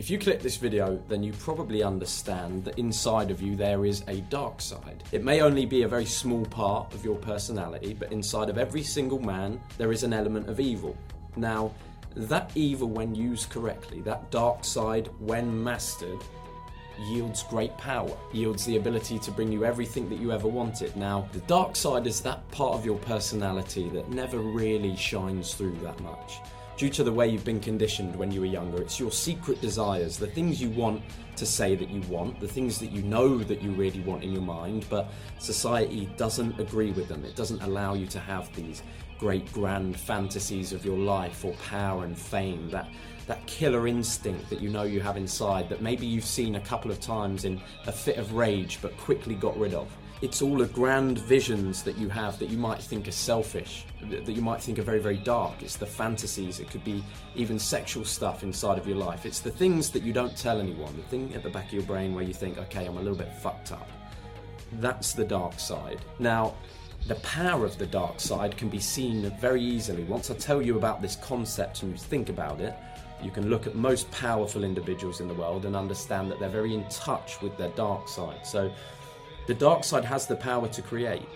If you click this video, then you probably understand that inside of you there is a dark side. It may only be a very small part of your personality, but inside of every single man, there is an element of evil. Now, that evil, when used correctly, that dark side, when mastered, yields great power, yields the ability to bring you everything that you ever wanted. Now, the dark side is that part of your personality that never really shines through that much. Due to the way you've been conditioned when you were younger, it's your secret desires, the things you want to say that you want, the things that you know that you really want in your mind, but society doesn't agree with them. It doesn't allow you to have these great grand fantasies of your life or power and fame, that that killer instinct that you know you have inside that maybe you've seen a couple of times in a fit of rage but quickly got rid of. It's all the grand visions that you have that you might think are selfish, that you might think are very, very dark. It's the fantasies, it could be even sexual stuff inside of your life. It's the things that you don't tell anyone, the thing at the back of your brain where you think, okay, I'm a little bit fucked up. That's the dark side. Now, the power of the dark side can be seen very easily. Once I tell you about this concept and you think about it, you can look at most powerful individuals in the world and understand that they're very in touch with their dark side. So, the dark side has the power to create.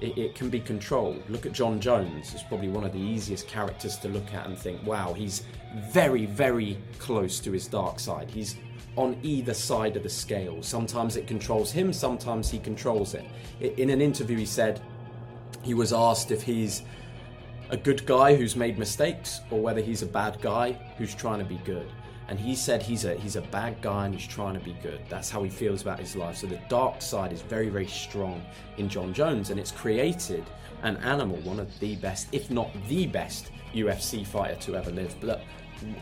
It, it, can be controlled. Look at Jon Jones. It's probably one of the easiest characters to look at and think, wow, he's very, very close to his dark side. He's on either side of the scale. Sometimes it controls him, sometimes he controls it. In an interview, he said he was asked if he's a good guy who's made mistakes or whether he's a bad guy who's trying to be good. And he said he's a he's a bad guy and he's trying to be good. That's how he feels about his life. So the dark side is very very strong in Jon Jones, and it's created an animal, one of the best, if not the best, UFC fighter to ever live. But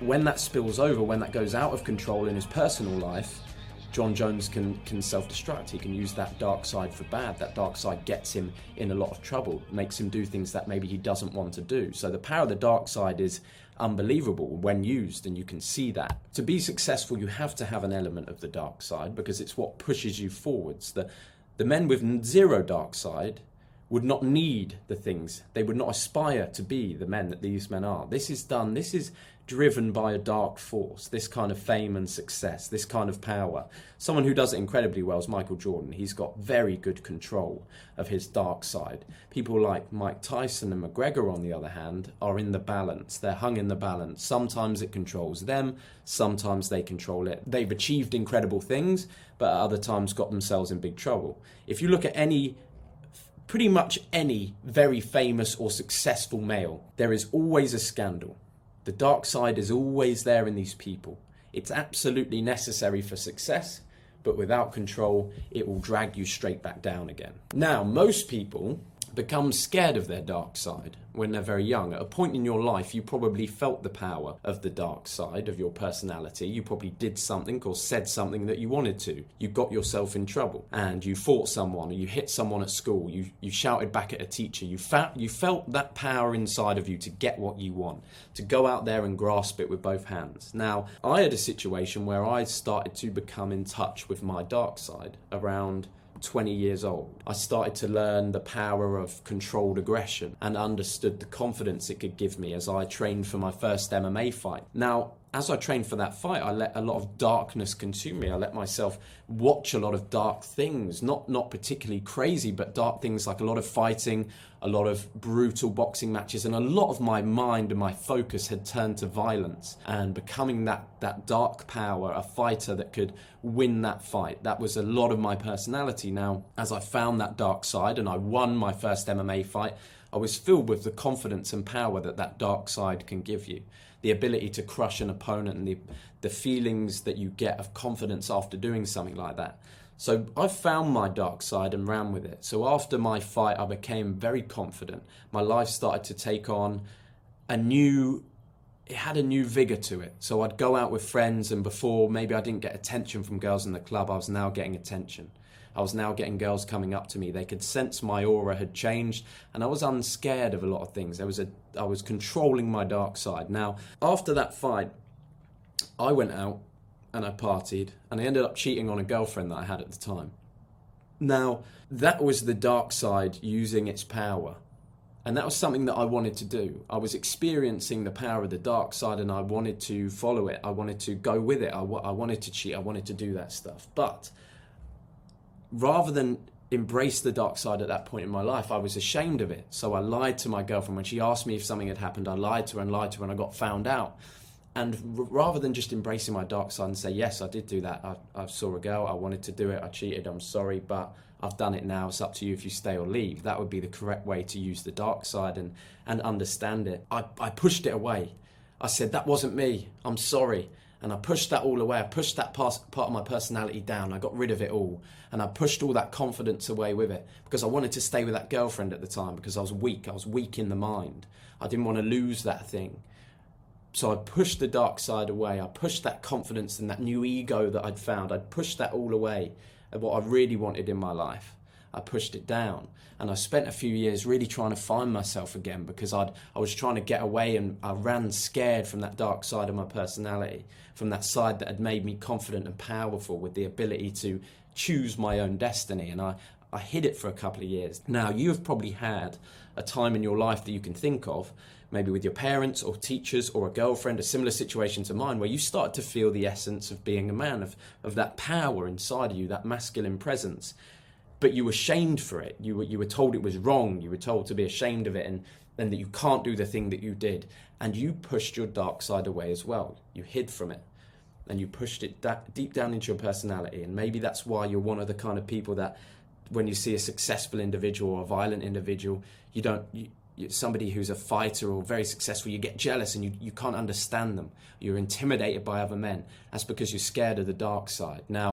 when that spills over, when that goes out of control in his personal life, Jon Jones can can self-destruct. He can use that dark side for bad. That dark side gets him in a lot of trouble, makes him do things that maybe he doesn't want to do. So the power of the dark side is unbelievable when used, and you can see that. To be successful, you have to have an element of the dark side because it's what pushes you forwards. The the men with zero dark side would not need the things. They would not aspire to be the men that these men are. This is done, this is driven by a dark force, this kind of fame and success, this kind of power. Someone who does it incredibly well is Michael Jordan. He's got very good control of his dark side. People like Mike Tyson and McGregor, on the other hand, are in the balance. They're hung in the balance. Sometimes it controls them, sometimes they control it. They've achieved incredible things, but at other times got themselves in big trouble. If you look at any pretty much any very famous or successful male, there is always a scandal. The dark side is always there in these people. It's absolutely necessary for success, but without control, it will drag you straight back down again. Now, most people become scared of their dark side when they're very young. At a point in your life, you probably felt the power of the dark side of your personality. You probably did something or said something that you wanted to. You got yourself in trouble and you fought someone or you hit someone at school. You, you shouted back at a teacher. You, fa- you felt that power inside of you to get what you want, to go out there and grasp it with both hands. Now, I had a situation where I started to become in touch with my dark side around 20 years old, I started to learn the power of controlled aggression and understood the confidence it could give me as I trained for my first MMA fight. Now, as I trained for that fight, I let a lot of darkness consume me. I let myself watch a lot of dark things, not not particularly crazy, but dark things like a lot of fighting, a lot of brutal boxing matches, and a lot of my mind and my focus had turned to violence and becoming that that dark power, a fighter that could win that fight. That was a lot of my personality. Now, as I found that dark side and I won my first MMA fight, I was filled with the confidence and power that that dark side can give you the ability to crush an opponent and the, the feelings that you get of confidence after doing something like that. So I found my dark side and ran with it. So after my fight, I became very confident. My life started to take on a new, it had a new vigor to it. So I'd go out with friends, and before maybe I didn't get attention from girls in the club, I was now getting attention. I was now getting girls coming up to me. They could sense my aura had changed, and I was unscared of a lot of things. There was a, I was controlling my dark side. Now, after that fight, I went out and I partied, and I ended up cheating on a girlfriend that I had at the time. Now, that was the dark side using its power. And that was something that I wanted to do. I was experiencing the power of the dark side and I wanted to follow it. I wanted to go with it. I, w- I wanted to cheat. I wanted to do that stuff. But rather than embrace the dark side at that point in my life, I was ashamed of it. So I lied to my girlfriend when she asked me if something had happened. I lied to her and lied to her, and I got found out. And r- rather than just embracing my dark side and say, Yes, I did do that, I, I saw a girl, I wanted to do it, I cheated, I'm sorry, but I've done it now, it's up to you if you stay or leave. That would be the correct way to use the dark side and, and understand it. I, I pushed it away. I said, That wasn't me, I'm sorry and I pushed that all away. I pushed that part, of my personality down. I got rid of it all, and I pushed all that confidence away with it because I wanted to stay with that girlfriend at the time because I was weak. I was weak in the mind. I didn't want to lose that thing. So I pushed the dark side away. I pushed that confidence and that new ego that I'd found. I'd pushed that all away and what I really wanted in my life. I pushed it down. And I spent a few years really trying to find myself again because I'd, I was trying to get away and I ran scared from that dark side of my personality, from that side that had made me confident and powerful with the ability to choose my own destiny. And I, I hid it for a couple of years. Now, you have probably had a time in your life that you can think of, maybe with your parents or teachers or a girlfriend, a similar situation to mine, where you start to feel the essence of being a man, of, of that power inside of you, that masculine presence but you were shamed for it. You were, you were told it was wrong. You were told to be ashamed of it and, and that you can't do the thing that you did. And you pushed your dark side away as well. You hid from it and you pushed it da- deep down into your personality. And maybe that's why you're one of the kind of people that when you see a successful individual or a violent individual, you don't. You, somebody who's a fighter or very successful, you get jealous and you, you can't understand them. You're intimidated by other men. That's because you're scared of the dark side. Now,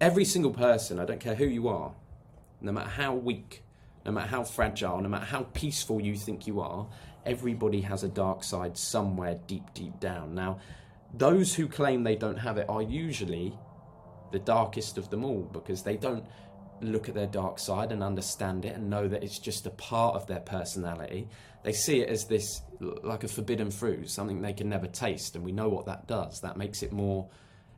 Every single person, I don't care who you are, no matter how weak, no matter how fragile, no matter how peaceful you think you are, everybody has a dark side somewhere deep, deep down. Now, those who claim they don't have it are usually the darkest of them all because they don't look at their dark side and understand it and know that it's just a part of their personality. They see it as this, like a forbidden fruit, something they can never taste, and we know what that does. That makes it more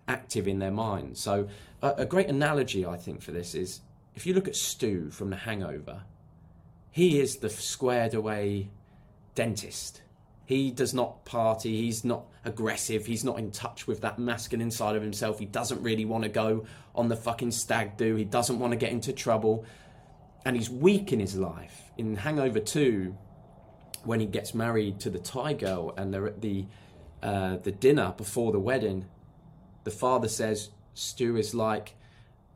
active in their mind. So, a, a great analogy, I think, for this is if you look at Stu from The Hangover, he is the squared away dentist. He does not party, he's not aggressive, he's not in touch with that masculine side of himself. He doesn't really want to go on the fucking stag do, he doesn't want to get into trouble, and he's weak in his life. In Hangover 2, when he gets married to the Thai girl and they're at the, uh, the dinner before the wedding, the father says Stu is like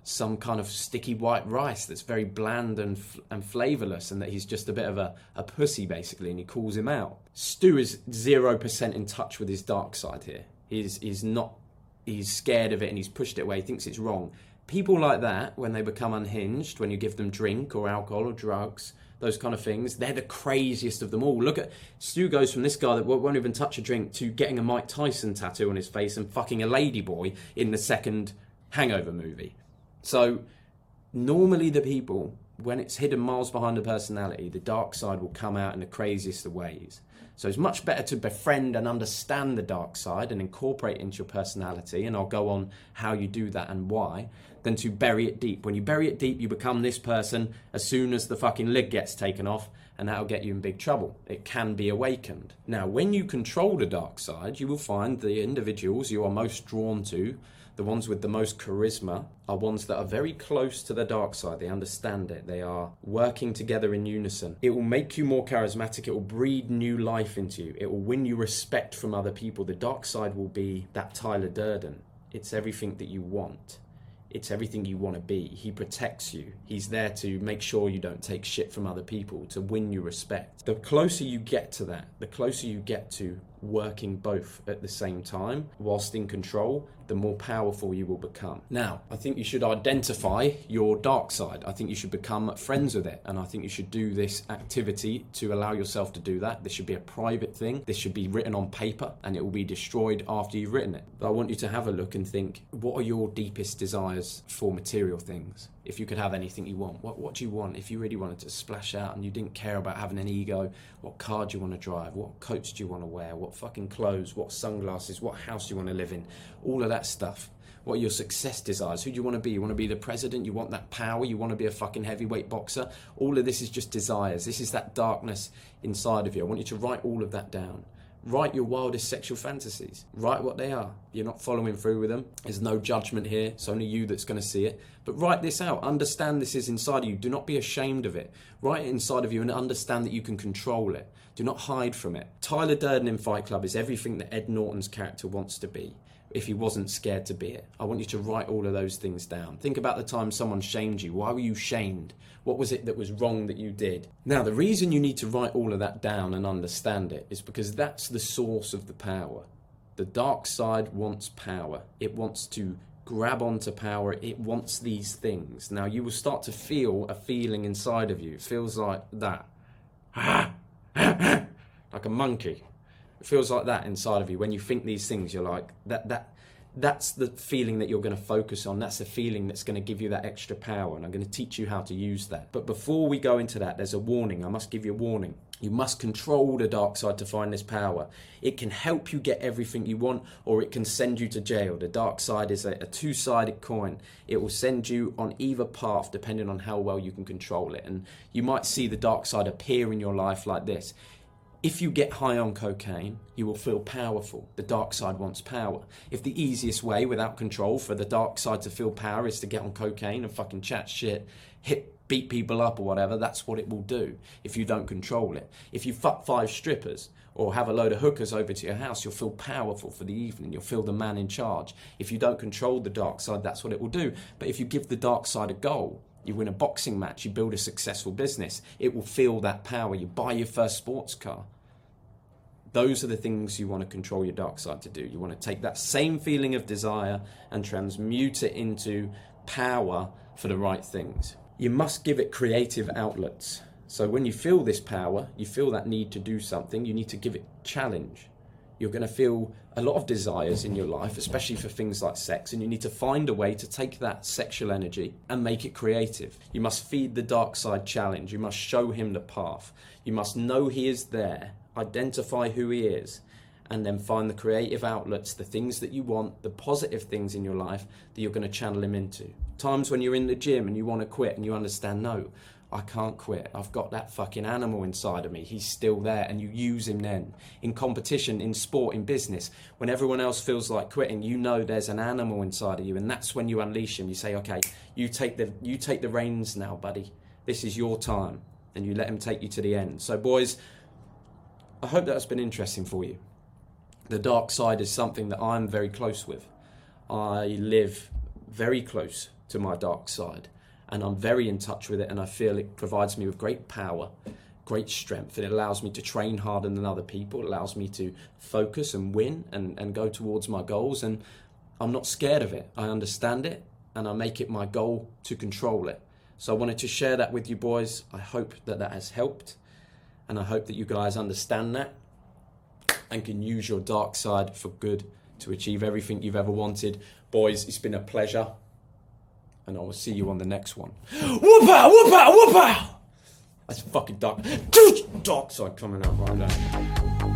some kind of sticky white rice that's very bland and and flavorless, and that he's just a bit of a, a pussy basically, and he calls him out. Stu is zero percent in touch with his dark side here. He's he's not he's scared of it and he's pushed it away. He thinks it's wrong. People like that, when they become unhinged, when you give them drink or alcohol or drugs, those kind of things, they're the craziest of them all. Look at Stu goes from this guy that won't even touch a drink to getting a Mike Tyson tattoo on his face and fucking a ladyboy in the second Hangover movie. So normally the people, when it's hidden miles behind the personality, the dark side will come out in the craziest of ways. So it's much better to befriend and understand the dark side and incorporate into your personality, and I'll go on how you do that and why, than to bury it deep. When you bury it deep, you become this person as soon as the fucking lid gets taken off, and that'll get you in big trouble. It can be awakened. Now, when you control the dark side, you will find the individuals you are most drawn to the ones with the most charisma are ones that are very close to the dark side. They understand it. They are working together in unison. It will make you more charismatic. It will breed new life into you. It will win you respect from other people. The dark side will be that Tyler Durden. It's everything that you want. It's everything you want to be. He protects you. He's there to make sure you don't take shit from other people, to win you respect. The closer you get to that, the closer you get to working both at the same time whilst in control, the more powerful you will become. Now, I think you should identify your dark side. I think you should become friends with it. And I think you should do this activity to allow yourself to do that. This should be a private thing. This should be written on paper and it will be destroyed after you've written it. But I want you to have a look and think what are your deepest desires for material things? If you could have anything you want, what, what do you want? If you really wanted to splash out and you didn't care about having an ego, what car do you want to drive? What coats do you want to wear? What fucking clothes? What sunglasses? What house do you want to live in? All of that stuff. What are your success desires? Who do you want to be? You want to be the president? You want that power? You want to be a fucking heavyweight boxer? All of this is just desires. This is that darkness inside of you. I want you to write all of that down. Write your wildest sexual fantasies. Write what they are. You're not following through with them. There's no judgment here. It's only you that's going to see it. But write this out. Understand this is inside of you. Do not be ashamed of it. Write it inside of you and understand that you can control it. Do not hide from it. Tyler Durden in Fight Club is everything that Ed Norton's character wants to be if he wasn't scared to be it. I want you to write all of those things down. Think about the time someone shamed you. Why were you shamed? What was it that was wrong that you did? Now, the reason you need to write all of that down and understand it is because that's the source of the power. The dark side wants power, it wants to grab onto power, it wants these things. Now, you will start to feel a feeling inside of you. It feels like that. like a monkey it feels like that inside of you. When you think these things, you're like that that that's the feeling that you're going to focus on. That's the feeling that's going to give you that extra power. And I'm going to teach you how to use that. But before we go into that, there's a warning. I must give you a warning. You must control the dark side to find this power. It can help you get everything you want, or it can send you to jail. The dark side is a, a two sided coin. It will send you on either path depending on how well you can control it. And you might see the dark side appear in your life like this if you get high on cocaine, you will feel powerful. The dark side wants power. If the easiest way without control for the dark side to feel power is to get on cocaine and fucking chat shit, hit beat people up or whatever, that's what it will do if you don't control it. If you fuck five strippers or have a load of hookers over to your house, you'll feel powerful for the evening. You'll feel the man in charge. If you don't control the dark side, that's what it will do. But if you give the dark side a goal, you win a boxing match, you build a successful business, it will feel that power. You buy your first sports car those are the things you want to control your dark side to do. You want to take that same feeling of desire and transmute it into power for the right things. You must give it creative outlets. So when you feel this power, you feel that need to do something, you need to give it challenge. You're going to feel a lot of desires in your life, especially for things like sex, and you need to find a way to take that sexual energy and make it creative. You must feed the dark side challenge. You must show him the path. You must know he is there, identify who he is, and then find the creative outlets, the things that you want, the positive things in your life that you're going to channel him into. Times when you're in the gym and you want to quit and you understand, no, I can't quit. I've got that fucking animal inside of me. He's still there. And you use him then. In competition, in sport, in business, when everyone else feels like quitting, you know there's an animal inside of you. And that's when you unleash him. You say, okay, you take the, you take the reins now, buddy. This is your time. And you let him take you to the end. So, boys, I hope that's been interesting for you. The dark side is something that I'm very close with. I live very close to my dark side and I'm very in touch with it, and I feel it provides me with great power, great strength, and it allows me to train harder than other people. It allows me to focus and win and, and go towards my goals, and I'm not scared of it. I understand it, and I make it my goal to control it. So I wanted to share that with you boys. I hope that that has helped, and I hope that you guys understand that and can use your dark side for good to achieve everything you've ever wanted. Boys, it's been a pleasure and I will see you on the next one. Whoop-ow, whoop-ow, whoop-ow! That's fucking dark. Dark side coming out right now.